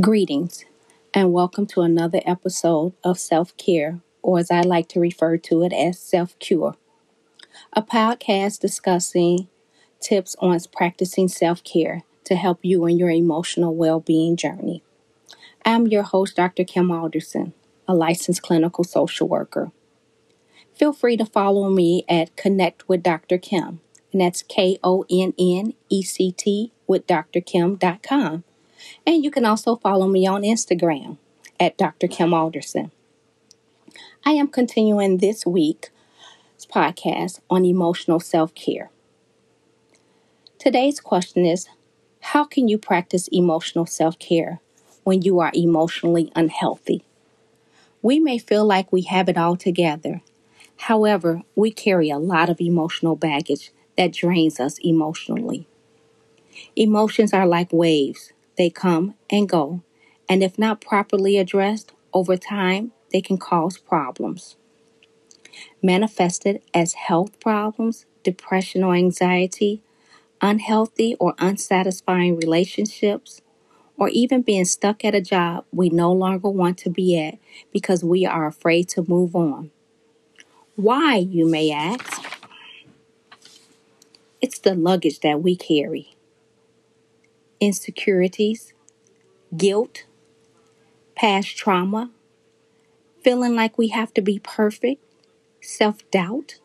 Greetings, and welcome to another episode of Self Care, or as I like to refer to it as Self Cure, a podcast discussing tips on practicing self care to help you in your emotional well being journey. I'm your host, Dr. Kim Alderson, a licensed clinical social worker. Feel free to follow me at Connect with Dr. Kim, and that's K O N N E C T with drkim.com and you can also follow me on Instagram at Dr. Kim Alderson. I am continuing this week's podcast on emotional self care. Today's question is How can you practice emotional self care when you are emotionally unhealthy? We may feel like we have it all together. However, we carry a lot of emotional baggage that drains us emotionally. Emotions are like waves. They come and go, and if not properly addressed over time, they can cause problems. Manifested as health problems, depression or anxiety, unhealthy or unsatisfying relationships, or even being stuck at a job we no longer want to be at because we are afraid to move on. Why, you may ask? It's the luggage that we carry insecurities, guilt, past trauma, feeling like we have to be perfect, self doubt,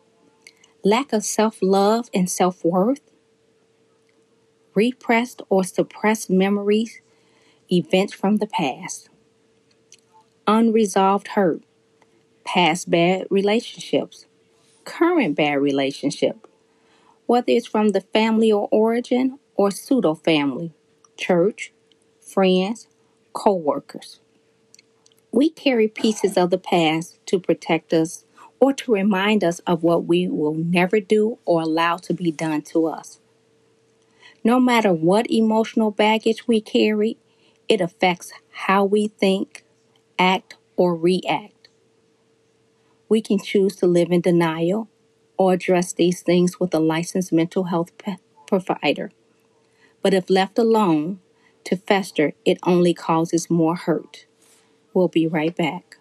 lack of self love and self worth, repressed or suppressed memories, events from the past, unresolved hurt, past bad relationships, current bad relationship, whether it's from the family or origin or pseudo family church, friends, co workers. We carry pieces of the past to protect us or to remind us of what we will never do or allow to be done to us. No matter what emotional baggage we carry, it affects how we think, act, or react. We can choose to live in denial or address these things with a licensed mental health provider. But if left alone to fester, it only causes more hurt. We'll be right back.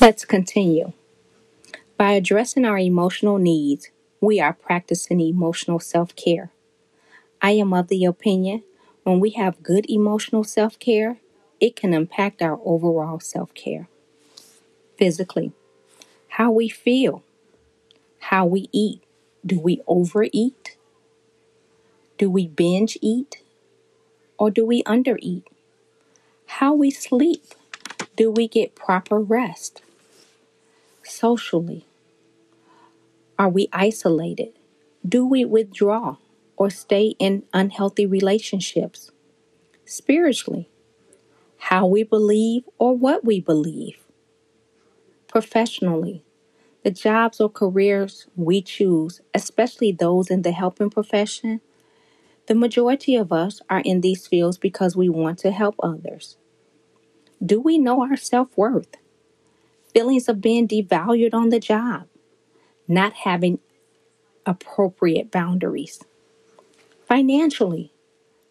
Let's continue. By addressing our emotional needs, we are practicing emotional self care. I am of the opinion when we have good emotional self care, it can impact our overall self care. Physically, how we feel, how we eat. Do we overeat? Do we binge eat? Or do we undereat? How we sleep. Do we get proper rest? Socially, are we isolated? Do we withdraw? Or stay in unhealthy relationships. Spiritually, how we believe or what we believe. Professionally, the jobs or careers we choose, especially those in the helping profession, the majority of us are in these fields because we want to help others. Do we know our self worth? Feelings of being devalued on the job, not having appropriate boundaries. Financially,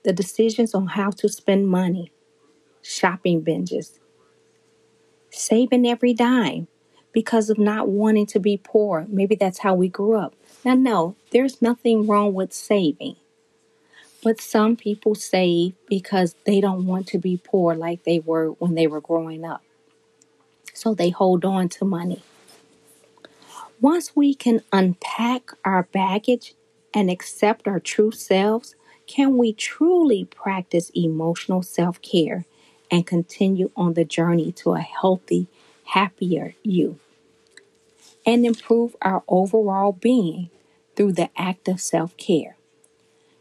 the decisions on how to spend money, shopping binges, saving every dime because of not wanting to be poor. Maybe that's how we grew up. Now, no, there's nothing wrong with saving. But some people save because they don't want to be poor like they were when they were growing up. So they hold on to money. Once we can unpack our baggage and accept our true selves, can we truly practice emotional self care and continue on the journey to a healthy, happier you? And improve our overall being through the act of self care.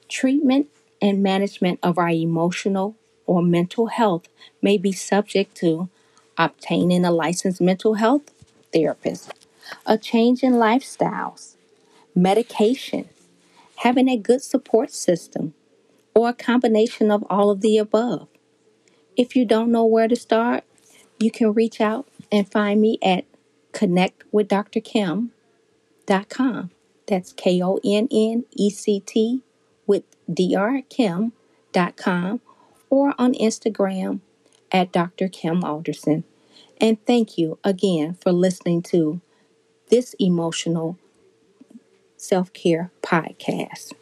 Treatment and management of our emotional or mental health may be subject to obtaining a licensed mental health therapist, a change in lifestyles, medication, having a good support system, or a combination of all of the above. If you don't know where to start, you can reach out and find me at connectwithdrkim.com. That's K O N N E C T with drkim.com or on Instagram at Dr. Kim Alderson. And thank you again for listening to this emotional self care podcast.